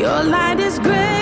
Your light is great.